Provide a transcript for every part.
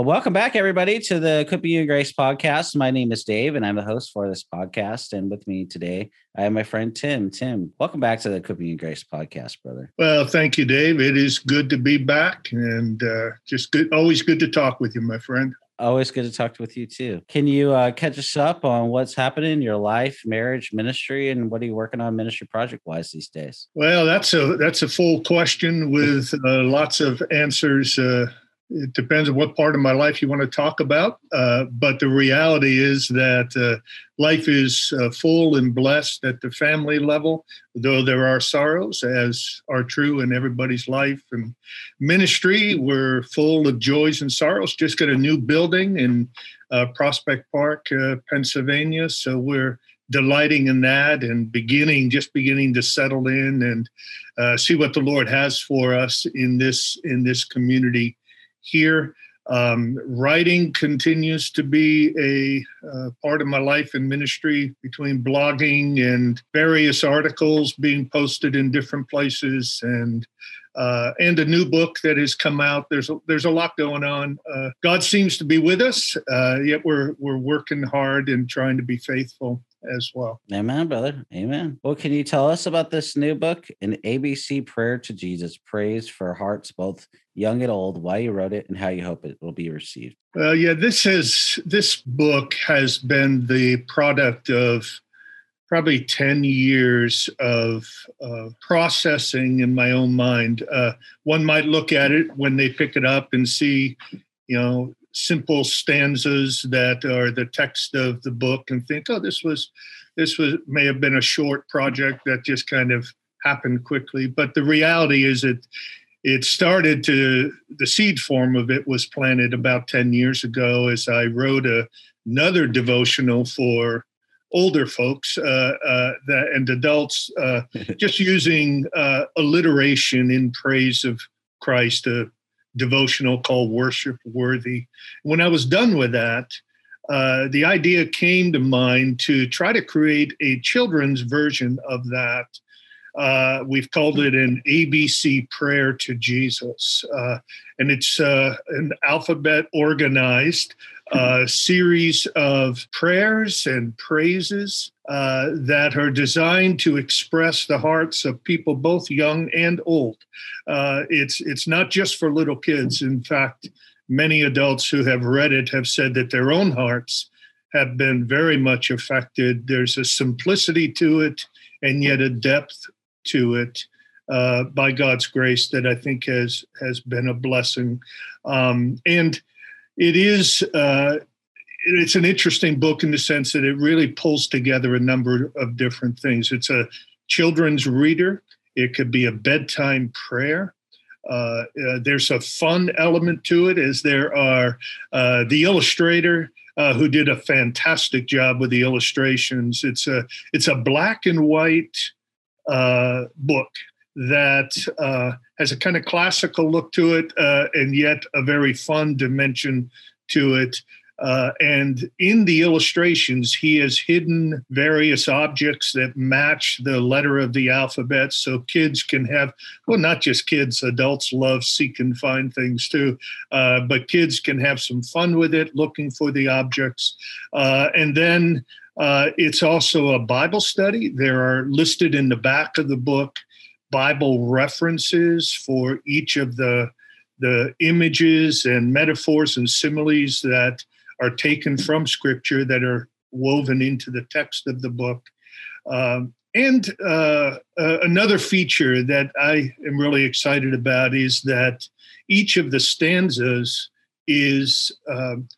Well, welcome back, everybody, to the Equipping You in Grace podcast. My name is Dave, and I'm the host for this podcast. And with me today, I have my friend Tim. Tim, welcome back to the Equipping You in Grace podcast, brother. Well, thank you, Dave. It is good to be back, and uh, just good. Always good to talk with you, my friend. Always good to talk with you too. Can you uh, catch us up on what's happening in your life, marriage, ministry, and what are you working on ministry project wise these days? Well, that's a that's a full question with uh, lots of answers uh, it depends on what part of my life you want to talk about. Uh, but the reality is that uh, life is uh, full and blessed at the family level, though there are sorrows, as are true in everybody's life. And ministry, we're full of joys and sorrows. Just got a new building in uh, Prospect Park, uh, Pennsylvania. So we're delighting in that and beginning just beginning to settle in and uh, see what the lord has for us in this in this community here. Um, writing continues to be a uh, part of my life and ministry between blogging and various articles being posted in different places and uh, and a new book that has come out. There's a, there's a lot going on. Uh, God seems to be with us, uh, yet we're we're working hard and trying to be faithful as well. Amen, brother. Amen. Well, can you tell us about this new book, an ABC prayer to Jesus, praise for hearts both young and old, why you wrote it, and how you hope it will be received? Well, yeah, this is this book has been the product of probably 10 years of uh, processing in my own mind. Uh, one might look at it when they pick it up and see, you know, simple stanzas that are the text of the book and think, oh, this was this was may have been a short project that just kind of happened quickly. But the reality is that it started to the seed form of it was planted about 10 years ago as I wrote a, another devotional for older folks uh, uh, that, and adults, uh, just using uh, alliteration in praise of Christ, a devotional called Worship Worthy. When I was done with that, uh, the idea came to mind to try to create a children's version of that. Uh, we've called it an ABC prayer to Jesus. Uh, and it's uh, an alphabet organized uh, series of prayers and praises uh, that are designed to express the hearts of people both young and old. Uh, it's it's not just for little kids. In fact, many adults who have read it have said that their own hearts have been very much affected. There's a simplicity to it, and yet a depth to it. Uh, by God's grace, that I think has has been a blessing, um, and it is uh, it's an interesting book in the sense that it really pulls together a number of different things. It's a children's reader. It could be a bedtime prayer. Uh, uh, there's a fun element to it, as there are uh, the illustrator uh, who did a fantastic job with the illustrations. It's a it's a black and white uh, book that uh, has a kind of classical look to it, and yet a very fun dimension to it. Uh, and in the illustrations, he has hidden various objects that match the letter of the alphabet so kids can have, well, not just kids, adults love seek and find things too, uh, but kids can have some fun with it, looking for the objects. Uh, and then uh, it's also a Bible study. There are listed in the back of the book Bible references for each of the the images and metaphors and similes that are taken from scripture that are woven into the text of the book. Um, and uh, uh, another feature that I am really excited about is that each of the stanzas is um,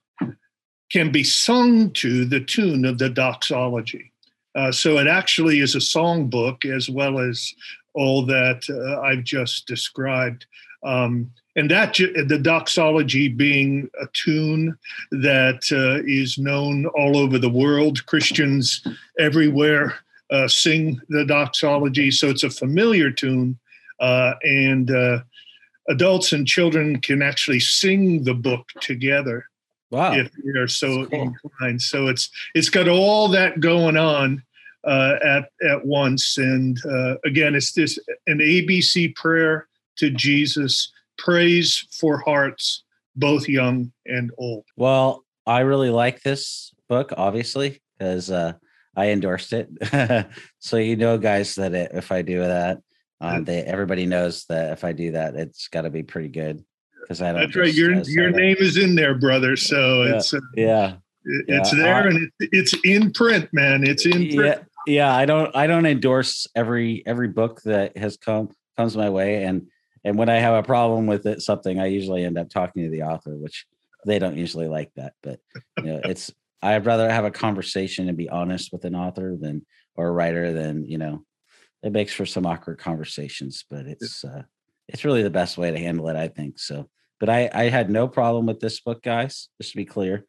can be sung to the tune of the doxology. Uh, so it actually is a song book as well as all that uh, I've just described. Um, and that the doxology being a tune that uh, is known all over the world, Christians everywhere uh, sing the doxology, so it's a familiar tune, uh, and uh, adults and children can actually sing the book together. Wow! If they're so cool. inclined, so it's it's got all that going on uh, at at once, and uh, again, it's this an ABC prayer to Jesus, praise for hearts both young and old. Well, I really like this book, obviously, because uh, I endorsed it. so you know, guys, that it, if I do that, um, they everybody knows that if I do that, it's got to be pretty good. Because I don't. That's right. Your your name is in there, brother. So yeah. it's uh, yeah. It's yeah. there and it, it's in print, man. It's in print. Yeah. I don't. I don't endorse every every book that has come comes my way, and and when I have a problem with it, something I usually end up talking to the author, which they don't usually like that. But you know, it's I'd rather have a conversation and be honest with an author than or a writer than you know. It makes for some awkward conversations, but it's uh, it's really the best way to handle it, I think. So, but I I had no problem with this book, guys. Just to be clear,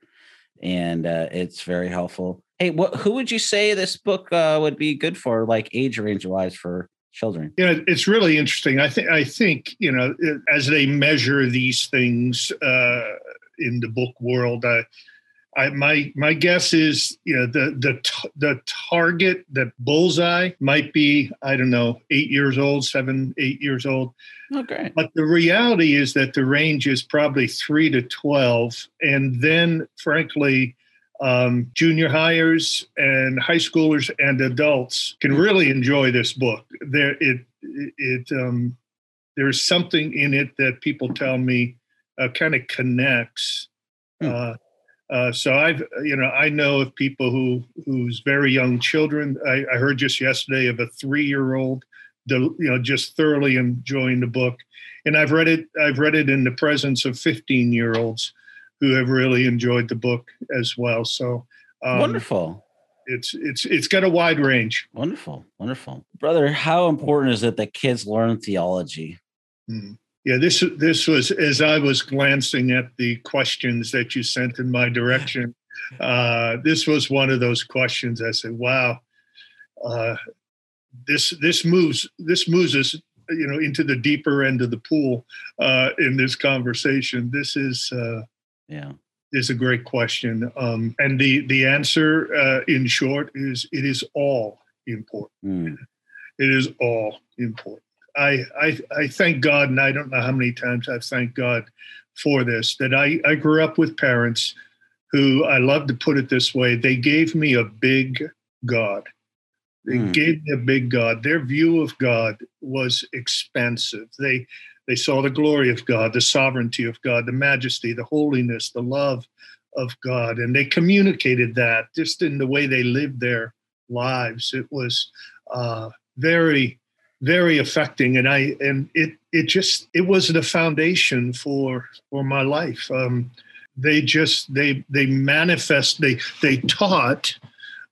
and uh, it's very helpful. Hey, what who would you say this book uh, would be good for, like age range wise, for children? Yeah, it's really interesting. I think I think you know as they measure these things uh, in the book world, I, I, my my guess is you know the the the target the bullseye might be I don't know eight years old, seven eight years old. Okay. But the reality is that the range is probably three to twelve, and then frankly um, junior hires and high schoolers and adults can really enjoy this book. There, it it um, there's something in it that people tell me uh, kind of connects. Hmm. Uh, uh, so I've you know I know of people who whose very young children. I, I heard just yesterday of a three year old, you know, just thoroughly enjoying the book, and I've read it. I've read it in the presence of fifteen year olds who have really enjoyed the book as well. So um, wonderful. It's it's it's got a wide range. Wonderful, wonderful, brother. How important is it that kids learn theology? Mm. Yeah, this this was as I was glancing at the questions that you sent in my direction. uh, this was one of those questions. I said, "Wow, uh, this this moves this moves us, you know, into the deeper end of the pool uh, in this conversation. This is uh, yeah is a great question um, and the the answer uh, in short is it is all important mm. it is all important I, I i thank god and i don't know how many times i've thanked god for this that i i grew up with parents who i love to put it this way they gave me a big god they mm. gave me a big god their view of god was expansive. they they saw the glory of God, the sovereignty of God, the majesty, the holiness, the love of God. And they communicated that just in the way they lived their lives. It was uh, very, very affecting. And I and it it just it was the foundation for for my life. Um, they just they they manifest they they taught,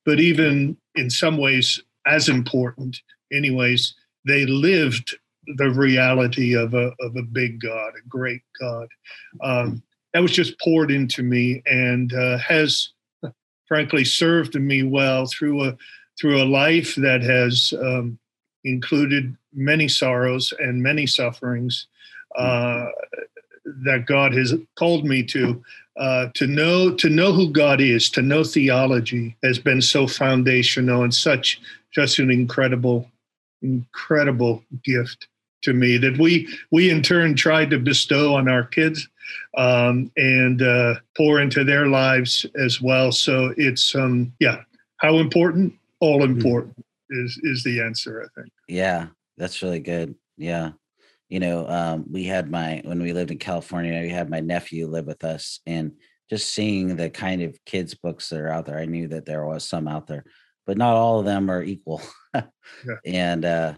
but even in some ways as important, anyways, they lived the reality of a of a big God, a great God. Um, that was just poured into me and uh, has, frankly, served me well through a through a life that has um, included many sorrows and many sufferings uh, that God has called me to. Uh, to know to know who God is, to know theology has been so foundational and such just an incredible, incredible gift to me that we we in turn tried to bestow on our kids um, and uh, pour into their lives as well. So it's um, yeah, how important? All hmm. important mm-hmm. is is the answer. I think. Yeah, that's really good. Yeah, you know, um, we had my when we lived in California, we had my nephew live with us, and just seeing the kind of kids books that are out there, I knew that there was some out there, but not all of them are equal. yeah. And uh,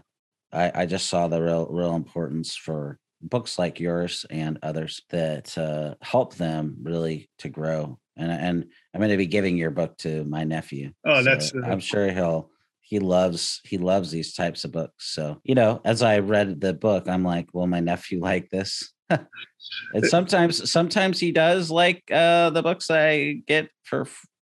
I, I just saw the real real importance for books like yours and others that uh, help them really to grow. And and I'm going to be giving your book to my nephew. Oh, so that's. Uh, I'm sure he'll he loves he loves these types of books. So you know, as I read the book, I'm like, will my nephew like this? and sometimes sometimes he does like uh the books I get for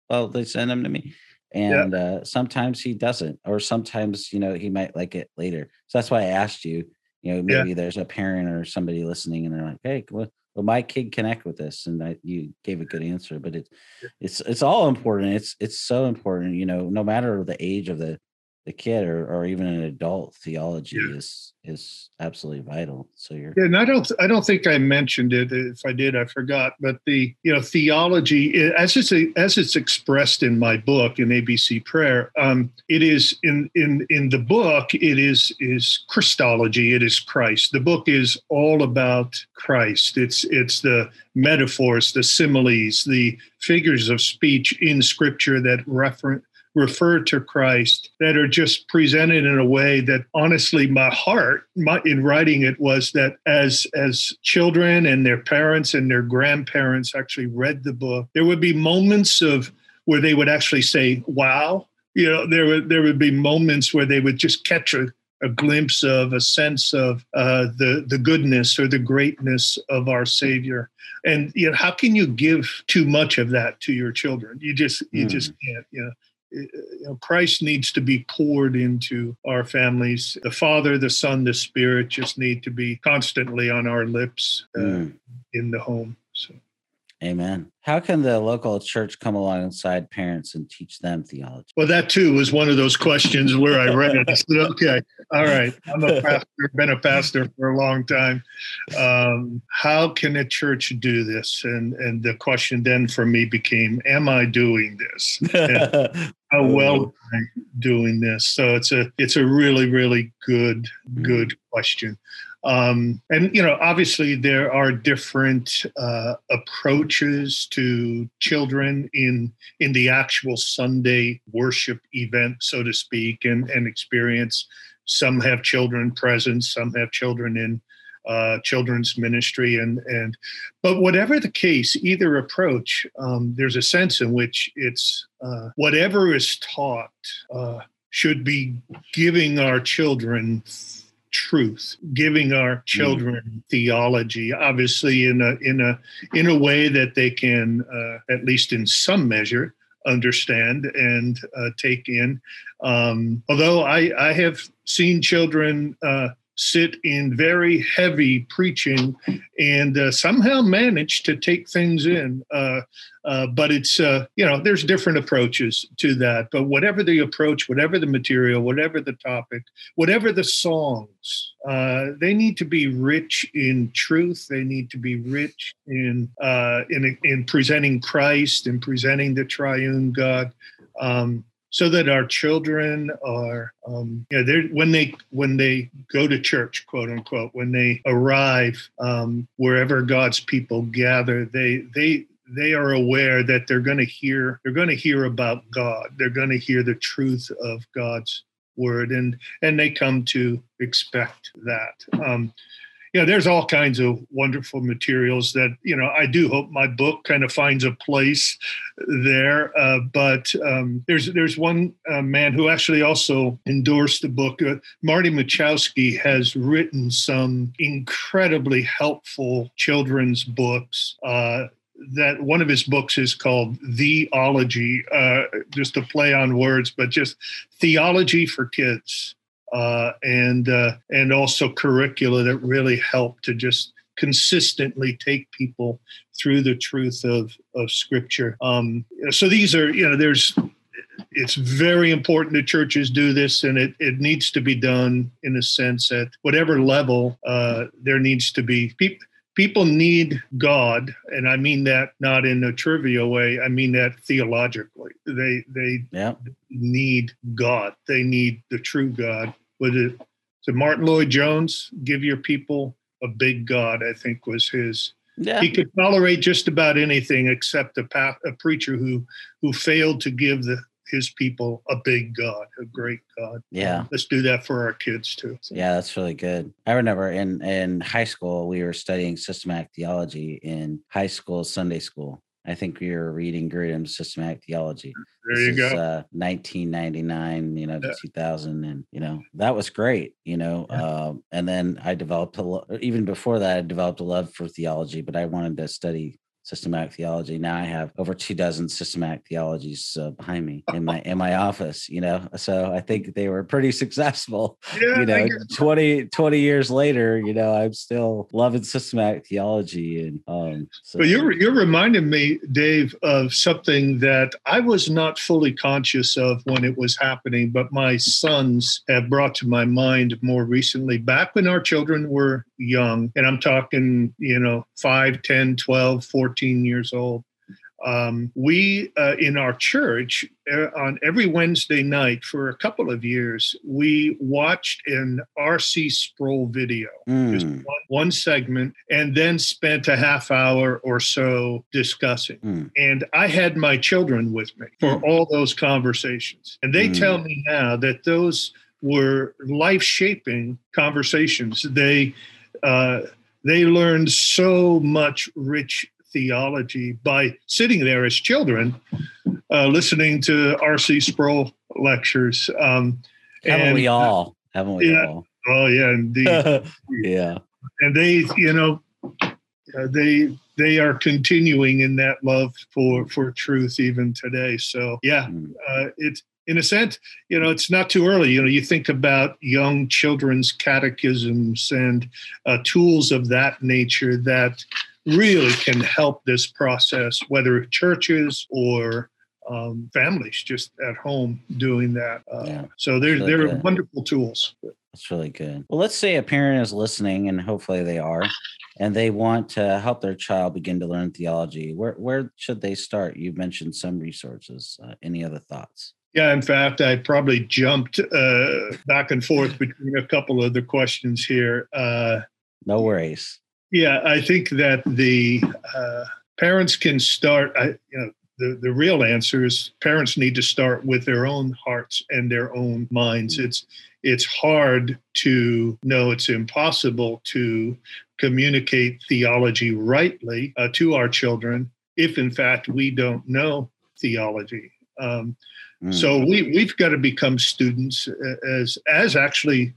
well they send them to me and yeah. uh sometimes he doesn't or sometimes you know he might like it later so that's why I asked you you know maybe yeah. there's a parent or somebody listening and they're like hey well, well my kid connect with this and I, you gave a good answer but it's it's it's all important it's it's so important you know no matter the age of the the kid or, or even an adult theology yeah. is is absolutely vital so you're yeah, and i don't i don't think i mentioned it if i did i forgot but the you know theology as it's a, as it's expressed in my book in abc prayer um it is in in in the book it is is christology it is christ the book is all about christ it's it's the metaphors the similes the figures of speech in scripture that reference refer to Christ that are just presented in a way that honestly my heart my, in writing it was that as as children and their parents and their grandparents actually read the book there would be moments of where they would actually say wow you know there would there would be moments where they would just catch a, a glimpse of a sense of uh, the the goodness or the greatness of our Savior, and you know how can you give too much of that to your children? You just you mm. just can't. You know, you know, Christ needs to be poured into our families. The Father, the Son, the Spirit just need to be constantly on our lips uh, mm. in the home. So. Amen. How can the local church come alongside parents and teach them theology? Well, that too was one of those questions where I read it. I said, okay, all right, I'm a pastor, been a pastor for a long time. Um, how can a church do this? And and the question then for me became, am I doing this? how well am I doing this? So it's a it's a really really good good mm. question. Um, and you know, obviously, there are different uh, approaches to children in in the actual Sunday worship event, so to speak, and, and experience. Some have children present, some have children in uh, children's ministry, and and but whatever the case, either approach, um, there's a sense in which it's uh, whatever is taught uh, should be giving our children truth, giving our mm. children mm. theology, obviously in a in a in a way that they can, uh, at least in some measure, understand and uh, take in. Um, although I I have seen children. Uh, sit in very heavy preaching and uh, somehow manage to take things in. Uh, uh, but it's, uh, you know, there's different approaches to that. But whatever the approach, whatever the material, whatever the topic, whatever the songs, uh, they need to be rich in truth. They need to be rich in, uh, in, in presenting Christ and presenting the triune God. Um, so that our children are um, you know, when they when they go to church quote unquote when they arrive um, wherever god's people gather they they they are aware that they're going to hear they're going to hear about god. They're going to hear the truth of god's word and and they come to expect that. Um, know, there's all kinds of wonderful materials that, you know, I do hope my book kind of finds a place there. Uh, but um, there's there's one uh, man who actually also endorsed the book. Uh, Marty Machowski has written some incredibly helpful children's books uh, that one of his books is called Theology, uh, just a play on words, but just theology for kids uh, and uh, and also curricula that really help to just consistently take people through the truth of of Scripture. Um, so these are you know there's it's very important that churches do this and it, it needs to be done in a sense at whatever level uh, there needs to be people people need God, and I mean that not in a trivial way. I mean that theologically. They they yeah. need God. They need the true God. Was it to Martyn Lloyd-Jones? Give your people a big God. I think was his. Yeah. He could tolerate just about anything except a, pa- a preacher who who failed to give the his people a big God, a great God. Yeah. Let's do that for our kids too. So. Yeah, that's really good. I remember in in high school we were studying systematic theology in high school Sunday school. I think we were reading Grudem's Systematic Theology. There This you is, go. Uh, 1999, you know, to Yeah. 2000, and you know that was great. You know, um, and then I developed a lo- even before that, I developed a love for theology, but I wanted to study systematic theology. Now I have over two dozen systematic theologies uh, behind me in my in my office. You know, so I think they were pretty successful. yeah, you know, guess- 20, 20 years later, you know, I'm still loving systematic theology, and um, so But you're you're reminding me, Dave, of something that I was not fully conscious of when it was happening, but my sons have brought to my mind more recently. Back when our children were young, and I'm talking, you know, 5, 10, 12, 14 years old. Um, we uh, in our church uh, on every Wednesday night for a couple of years, we watched an R.C. Sproul video just Mm, one, one segment, and then spent a half hour or so discussing. mm, And I had my children with me for Hmm. all those conversations. And they Hmm. tell me now that those were life shaping conversations. They, uh, they learned so much rich theology by sitting there as children, uh, listening to R.C. Sproul lectures. Um, haven't and- we all? Haven't we Yeah. all? Oh, yeah, indeed. yeah. and they you know uh, they they are continuing in that love for for truth even today so yeah Mm, uh, it's in a sense you know it's not too early you know you think about young children's catechisms and uh, tools of that nature that really can help this process whether churches or um, families just at home doing that uh, Yeah. so they're Really they're good. wonderful tools That's really good. Well, let's say a parent is listening, and hopefully they are, and they want to help their child begin to learn theology. Where where should they start? You mentioned some resources. Uh, any other thoughts? Yeah, in fact, I probably jumped uh, back and forth between a couple of the questions here. Uh, No worries. Yeah, I think that the uh, parents can start. I, you know, the the real answer is parents need to start with their own hearts and their own minds. It's it's hard to know. It's impossible to communicate theology rightly uh, to our children if, in fact, we don't know theology. Um, Mm, so we we've got to become students uh, as as actually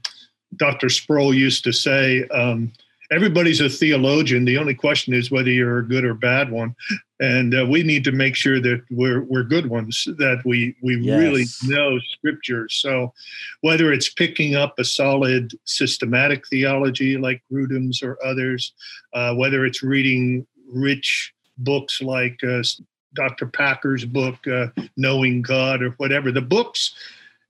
Dr. Sproul used to say. Um, everybody's a theologian. The only question is whether you're a good or bad one, and uh, we need to make sure that we're we're good ones. That we we really know Scripture. So whether it's picking up a solid systematic theology like Grudem's or others, uh, whether it's reading rich books like uh, Dr. Packer's book, uh, Knowing God, or whatever, the books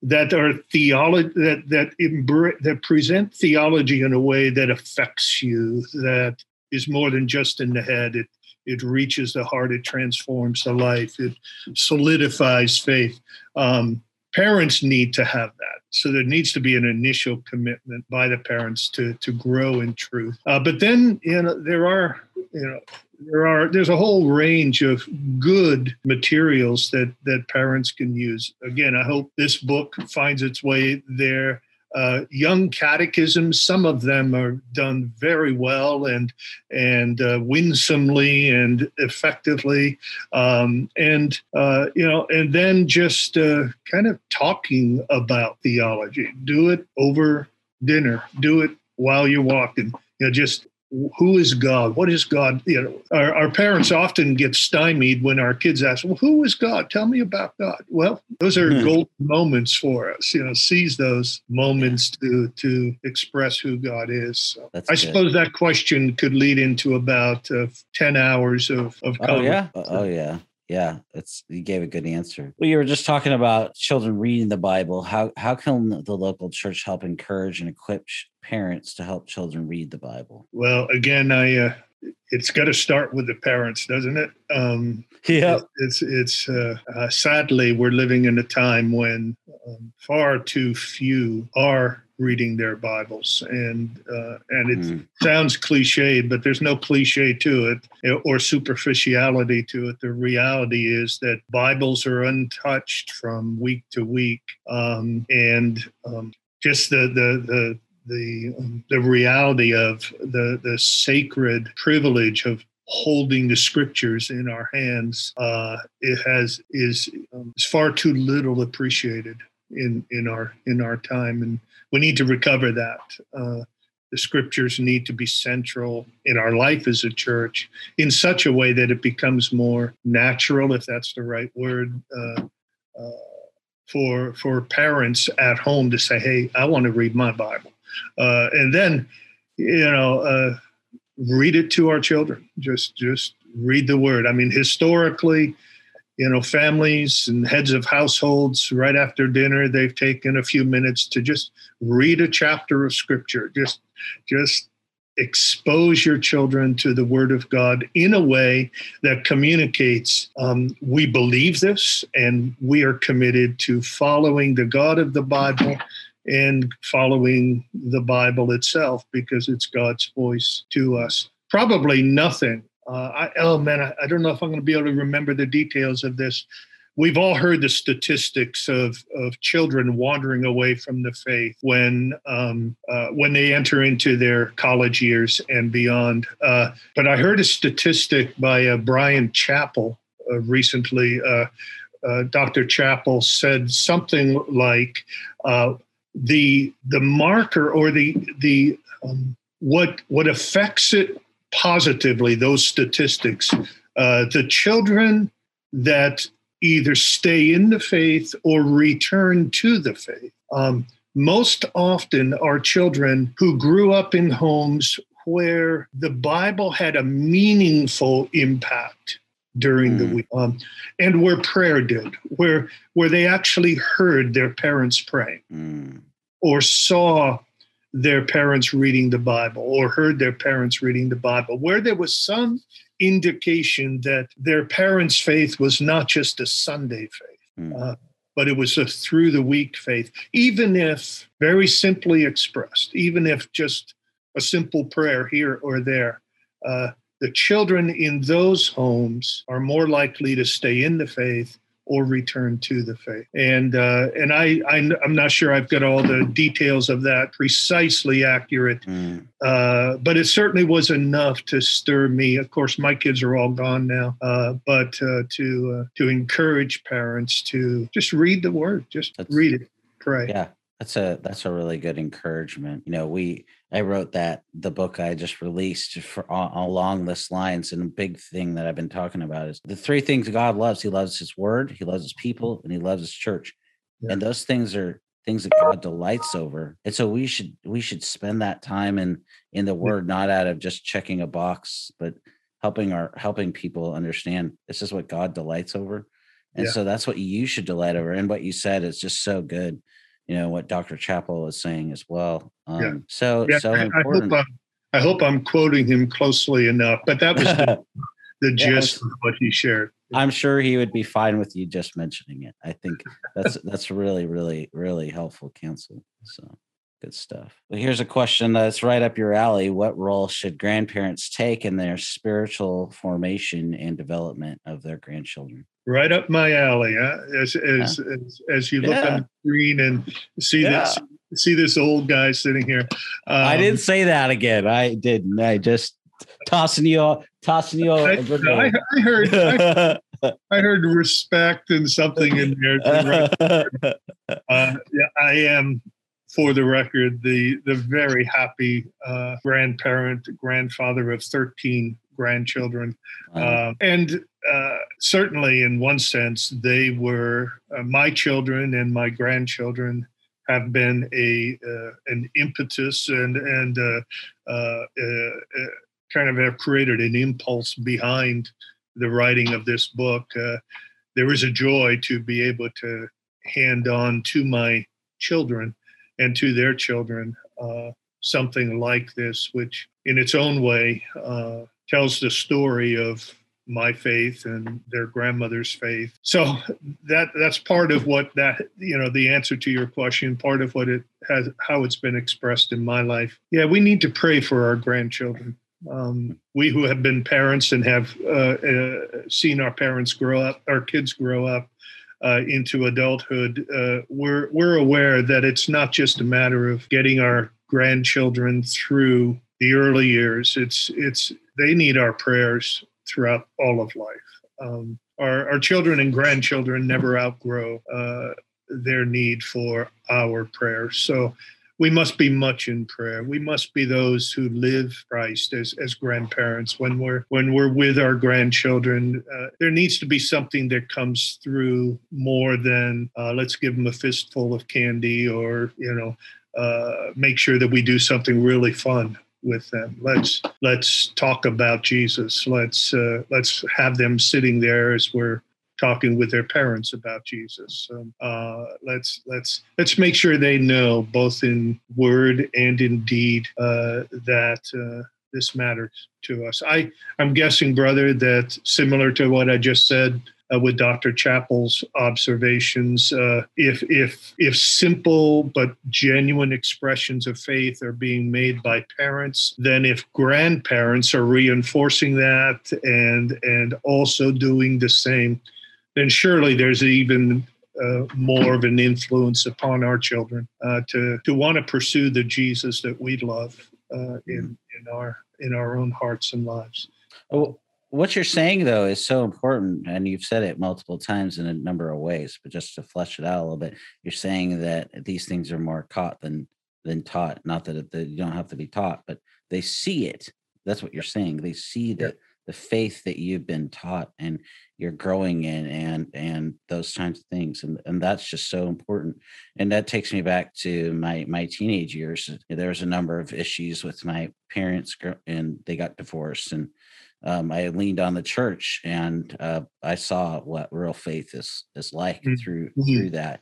that are theology that that that present theology in a way that affects you, that is more than just in the head. It it reaches the heart. It transforms the life. It solidifies faith. Um, parents need to have that. So there needs to be an initial commitment by the parents to to grow in truth. Uh, but then you know there are you know there are there's a whole range of good materials that that parents can use again i hope this book finds its way there uh, young catechisms some of them are done very well and and uh, winsomely and effectively. Um, and uh, you know and then just uh, kind of talking about theology. Do it over dinner. Do it while you're walking. You know just who is God? What is God? You know, our, our parents often get stymied when our kids ask, "Well, who is God? Tell me about God." Well, those are Hmm. golden moments for us. You know, seize those moments to to express who God is. So I good. suppose that question could lead into about uh, ten hours of of Oh yeah. conversation. Oh yeah. Yeah. It's you gave a good answer. Well, you were just talking about children reading the Bible. How how can the local church help encourage and equip sh- parents to help children read the Bible? Well, again, I. Uh, it's got to start with the parents, doesn't it? Um, Yeah. It's it's uh, uh, sadly we're living in a time when um, far too few are reading their Bibles, and uh, and it Mm, sounds cliched, but there's no cliche to it or superficiality to it. The reality is that Bibles are untouched from week to week, um, and um, just the the the the um, the reality of the the sacred privilege of holding the scriptures in our hands uh, it has is um, is far too little appreciated in in our in our time and we need to recover that. Uh, the scriptures need to be central in our life as a church in such a way that it becomes more natural if that's the right word uh, uh for for parents at home to say hey i want to read my bible uh, and then you know uh, read it to our children. Just just read the word. I mean, historically, you know, families and heads of households right after dinner, they've taken a few minutes to just read a chapter of scripture. Just just expose your children to the word of God in a way that communicates um, we believe this and we are committed to following the God of the Bible and following the Bible itself because it's God's voice to us. Probably nothing. Uh, I, oh man, I, I don't know if I'm going to be able to remember the details of this. We've all heard the statistics of, of children wandering away from the faith when um, uh, when they enter into their college years and beyond. Uh, but I heard a statistic by uh, Bryan Chapell uh, recently. Uh, Dr. Chapell said something like the the marker or the the um, what what affects it positively those statistics uh, the children that either stay in the faith or return to the faith um, most often are children who grew up in homes where the bible had a meaningful impact during mm. the week um, and where prayer did where where they actually heard their parents pray mm. Or saw their parents reading the bible or heard their parents reading the bible where there was some indication that their parents faith was not just a sunday faith mm. uh, but it was a through the week faith even if very simply expressed even if just a simple prayer here or there uh, the children in those homes are more likely to stay in the faith or return to the faith. And uh, and I, I am not sure I've got all the details of that precisely accurate, mm. uh, but it certainly was enough to stir me. Of course, my kids are all gone now, uh, but uh, to uh, to encourage parents to just read the word, just That's, read it, pray. Yeah, that's a that's a really good encouragement. You know, we I wrote that the book I just released for along this lines, and a big thing that I've been talking about is the three things God loves. He loves His Word, He loves His people, and He loves His church. Yeah. And those things are things that God delights over. And so we should we should spend that time in in the Word, not out of just checking a box, but helping our helping people understand this is what God delights over. And yeah. so that's what you should delight over. And what you said is just so good you know what Dr. Chapell is saying as well. Um, yeah. So yeah, so I, important. I hope, I hope, I'm quoting him closely enough, but that was the, the gist of what he shared. I'm sure he would be fine with you just mentioning it. I think that's that's really really really helpful counsel. So good stuff. Well, here's a question that's right up your alley. What role should grandparents take in their spiritual formation and development of their grandchildren? right up my alley. Huh? As as, yeah. as, as you look yeah. on the screen and see yeah. this see this old guy sitting here. Um, I didn't say that again. I didn't. I just tossing you tossing you. I, I, I, heard. I, I, heard respect and something in there. uh, yeah, I am. For the record, the the very happy uh, grandparent, grandfather of thirteen grandchildren. Wow. Uh, and uh, certainly, in one sense, they were uh, my children and my grandchildren have been a uh, an impetus and and uh, uh, kind of have created an impulse behind the writing of this book. there is a joy to be able to hand on to my children and to their children something like this, which in its own way uh, tells the story of my faith and their grandmother's faith. So that that's part of what that you know the answer to your question, part of what it has how it's been expressed in my life. Yeah, we need to pray for our grandchildren. Um, we who have been parents and have uh, uh, seen our parents grow up, our kids grow up uh, into adulthood, uh, we're we're aware that it's not just a matter of getting our grandchildren through the early years. It's it's they need our prayers throughout all of life. Um, our our children and grandchildren never outgrow uh, their need for our prayers. So we must be much in prayer. We must be those who live Christ as, as grandparents. When we're when we're with our grandchildren, uh, there needs to be something that comes through more than uh, let's give them a fistful of candy or you know uh, make sure that we do something really fun with them. Let's let's talk about Jesus. Let's uh, let's have them sitting there as we're talking with their parents about Jesus. Um, uh, let's let's let's make sure they know both in word and in deed uh, that uh, this matters to us. I I'm guessing, brother, that similar to what I just said. Uh, with Dr. Chapell's observations, uh, if if if simple but genuine expressions of faith are being made by parents, then if grandparents are reinforcing that and and also doing the same, then surely there's even uh, more of an influence upon our children uh, to to want to pursue the Jesus that we love uh, in in our in our own hearts and lives. Oh, what you're saying though is so important, and you've said it multiple times in a number of ways. But just to flesh it out a little bit, you're saying that these things are more caught than than taught. Not that, you don't have to be taught, but they see it. That's what you're saying. They see that the faith that you've been taught and you're growing in and and those kinds of things and and that's just so important and that takes me back to my my teenage years there was a number of issues with my parents and they got divorced and um, I leaned on the church and uh, I saw what real faith is is like mm-hmm. through through that,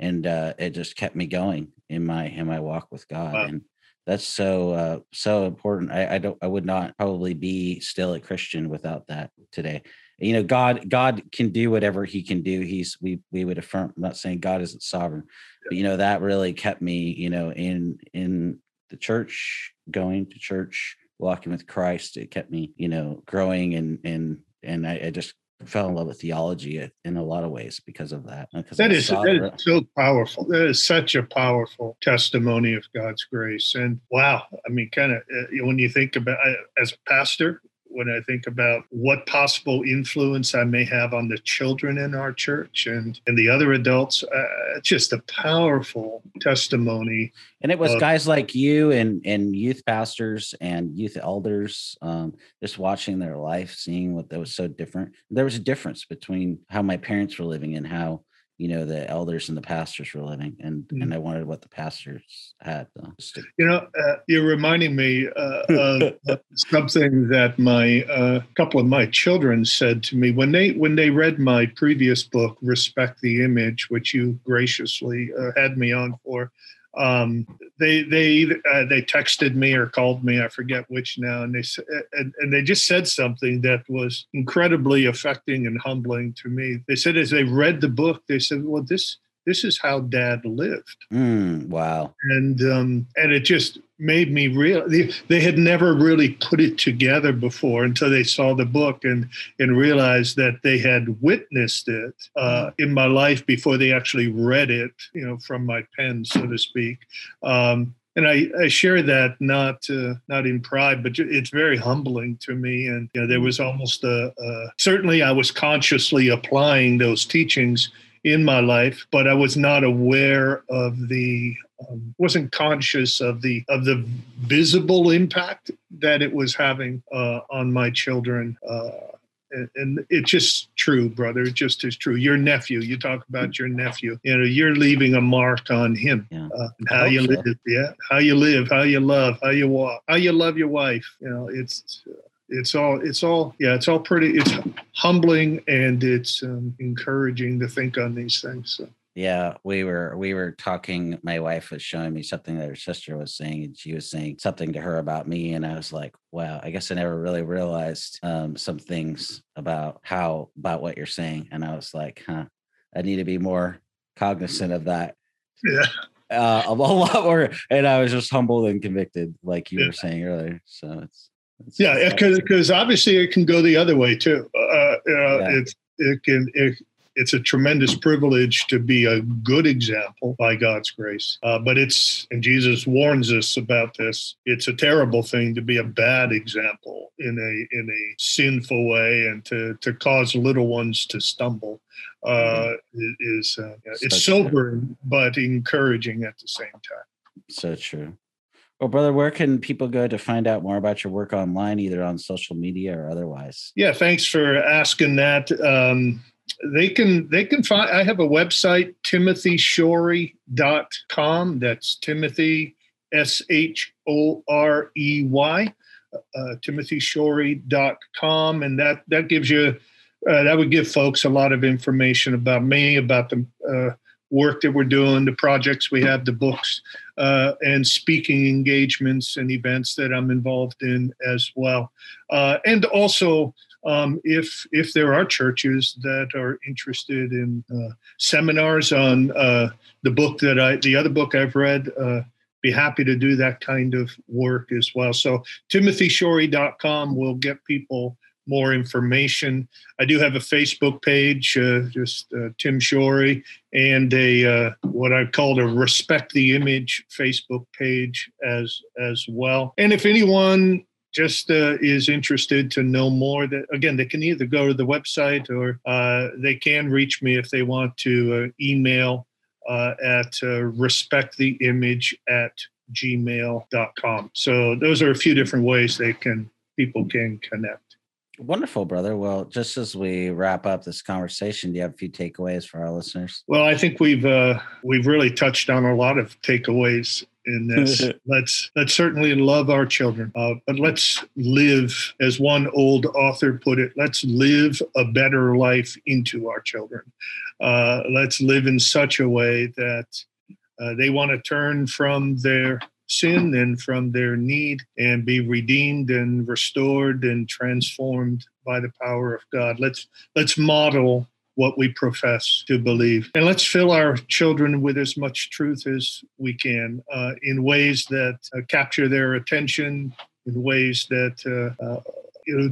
and uh, it just kept me going in my in my walk with God. Wow. And that's so uh, so important. I, I don't I would not probably be still a Christian without that today. You know, God God can do whatever He can do. He's we we would affirm. I'm not saying God isn't sovereign, but you know that really kept me you know in in the church, going to church, walking with Christ. It kept me you know growing and and and I, I just fell in love with theology in a lot of ways because of that. That is, that is so powerful. That is such a powerful testimony of God's grace. And wow, I mean, kind of uh, when you think about as a pastor, when I think about what possible influence I may have on the children in our church and, and the other adults. Uh, just a powerful testimony. And it was of, guys like you and, and youth pastors and youth elders, um, just watching their life, seeing what that was so different. There was a difference between how my parents were living and how you know the elders and the pastors were living and mm. and i wanted what the pastors had to- you know uh, you're reminding me uh, of something that my a uh, couple of my children said to me when they when they read my previous book respect the image which you graciously uh, had me on for um, they they uh, they texted me or called me I forget which now and they and, and they just said something that was incredibly affecting and humbling to me. They said as they read the book they said well this this is how dad lived mm, wow and um and it just made me real they, they had never really put it together before until they saw the book and and realized that they had witnessed it uh, mm. in my life before they actually read it you know from my pen so to speak um, and I, I share that not uh, not in pride, but it's very humbling to me. And you know, there mm. was almost a, a certainly I was consciously applying those teachings in my life, but I was not aware of the um, wasn't conscious of the of the visible impact that it was having uh, on my children. Uh, and, and it's just true, brother. It just is true. Your nephew, you talk about your nephew. You know, you're leaving a mark on him. Yeah. Uh, how you so. live, yeah, how you live, how you love, how you walk, how you love your wife. You know, it's it's all it's all yeah it's all pretty it's humbling and it's um, encouraging to think on these things so. yeah we were we were talking my wife was showing me something that her sister was saying and she was saying something to her about me and i was like wow i guess i never really realized um, some things about how about what you're saying and i was like huh i need to be more cognizant of that yeah uh, a lot more and i was just humbled and convicted like you yeah. were saying earlier so it's it's, yeah, because because obviously it can go the other way too. Uh, uh, yeah. It's it can it, it's a tremendous privilege to be a good example by God's grace. Uh, but it's, and Jesus warns us about this. It's a terrible thing to be a bad example in a in a sinful way and to to cause little ones to stumble. Uh, is uh, it's sobering but encouraging at the same time. So true. Well, brother, where can people go to find out more about your work online, either on social media or otherwise? Yeah, thanks for asking that. Um, they can they can find I have a website, timothyshorey.com. That's Timothy S H O R E Y, uh, timothyshorey.com. And that that gives you uh, that would give folks a lot of information about me, about the uh, work that we're doing, the projects we have, the books, uh, and speaking engagements and events that I'm involved in as well. Uh, and also, um, if if there are churches that are interested in uh, seminars on uh, the book that I, the other book I've read, uh, be happy to do that kind of work as well. So timothyshorey.com will get people more information. I do have a Facebook page, uh, just uh, Tim Shorey, and a uh, what I've called a Respect the Image Facebook page as as well. And if anyone just uh, is interested to know more, that again they can either go to the website or uh, they can reach me if they want to uh, email at respecttheimage at gmail.com. So those are a few different ways they can people can connect. Wonderful, brother. Well, just as we wrap up this conversation, do you have a few takeaways for our listeners? Well, I think we've uh, we've really touched on a lot of takeaways in this. let's let's certainly love our children, uh, but let's live, as one old author put it, let's live a better life into our children. Uh, let's live in such a way that uh, they want to turn from their sin and from their need and be redeemed and restored and transformed by the power of God. Let's let's model what we profess to believe. And let's fill our children with as much truth as we can uh, in ways that uh, capture their attention, in ways that uh, uh,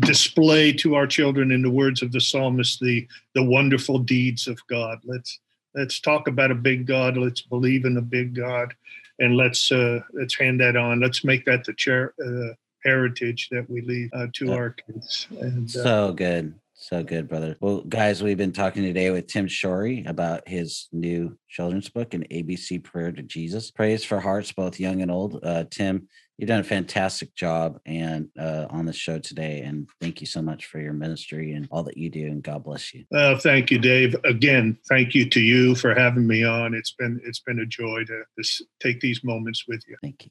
display to our children, in the words of the psalmist, the the wonderful deeds of God. Let's let's talk about a big God. Let's believe in a big God, and let's uh, let's hand that on. Let's make that the chair, uh, heritage that we leave uh, to our kids. And, uh, so good. So good, brother. Well, guys, we've been talking today with Tim Shorey about his new children's book, An ABC Prayer to Jesus. Praise for hearts, both young and old. Uh, Tim, you've done a fantastic job and uh, on the show today, and thank you so much for your ministry and all that you do. And God bless you. Uh, thank you, Dave. Again, thank you to you for having me on. It's been it's been a joy to, to take these moments with you. Thank you.